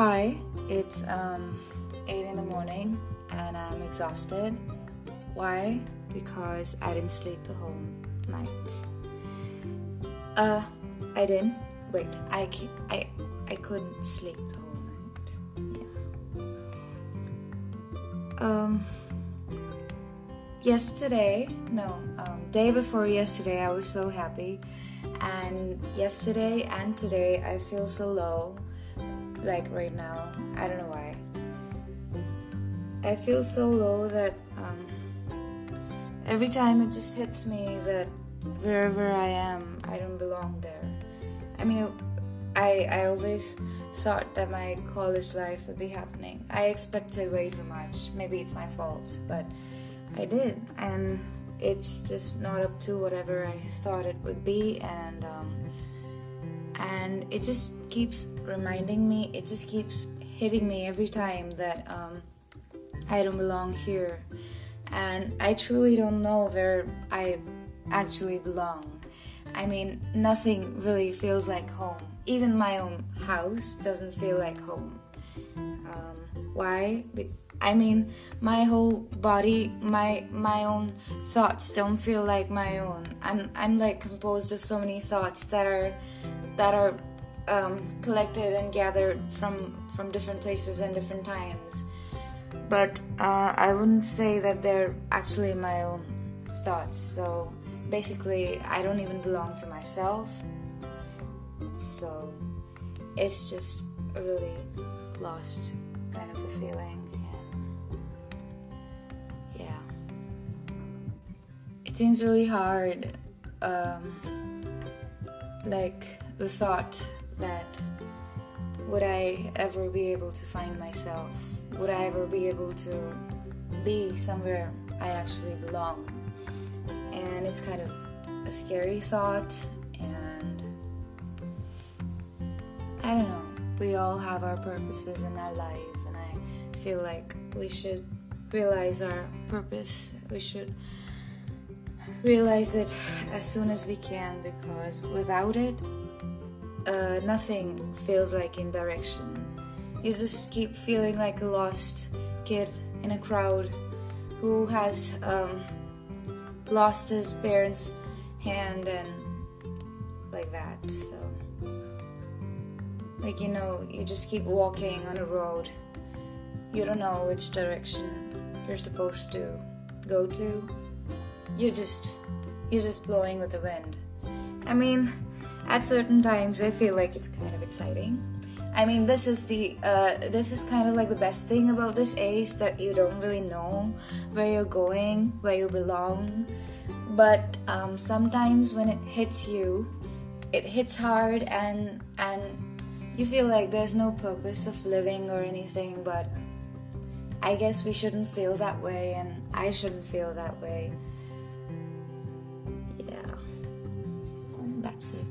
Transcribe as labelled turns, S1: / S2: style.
S1: Hi, it's um, 8 in the morning and I'm exhausted. Why? Because I didn't sleep the whole night. Uh, I didn't. Wait, I I I couldn't sleep the whole night. Yeah. Um. Yesterday, no, um, day before yesterday, I was so happy, and yesterday and today, I feel so low. Like right now, I don't know why. I feel so low that um, every time it just hits me that wherever I am, I don't belong there. I mean, I I always thought that my college life would be happening. I expected way too much. Maybe it's my fault, but I did, and it's just not up to whatever I thought it would be, and um, and it just keeps reminding me. It just keeps hitting me every time that um, I don't belong here, and I truly don't know where I actually belong. I mean, nothing really feels like home. Even my own house doesn't feel like home. Um, why? I mean, my whole body, my my own thoughts don't feel like my own. I'm I'm like composed of so many thoughts that are that are um, collected and gathered from from different places and different times. But uh, I wouldn't say that they're actually my own thoughts. So basically, I don't even belong to myself. So it's just a really lost kind of a feeling. And yeah, it seems really hard. Um, like the thought that would I ever be able to find myself? Would I ever be able to be somewhere I actually belong? And it's kind of a scary thought, and I don't know. We all have our purposes in our lives, and I feel like we should realize our purpose. We should realize it as soon as we can because without it, uh, nothing feels like in direction. You just keep feeling like a lost kid in a crowd who has um, lost his parents' hand and like that. So, like you know, you just keep walking on a road. You don't know which direction you're supposed to go to. You're just you're just blowing with the wind. I mean, at certain times I feel like it's kind of exciting. I mean, this is the uh, this is kind of like the best thing about this age that you don't really know where you're going, where you belong. But um, sometimes when it hits you, it hits hard, and and you feel like there's no purpose of living or anything. But I guess we shouldn't feel that way, and I shouldn't feel that way. Yeah, that's it.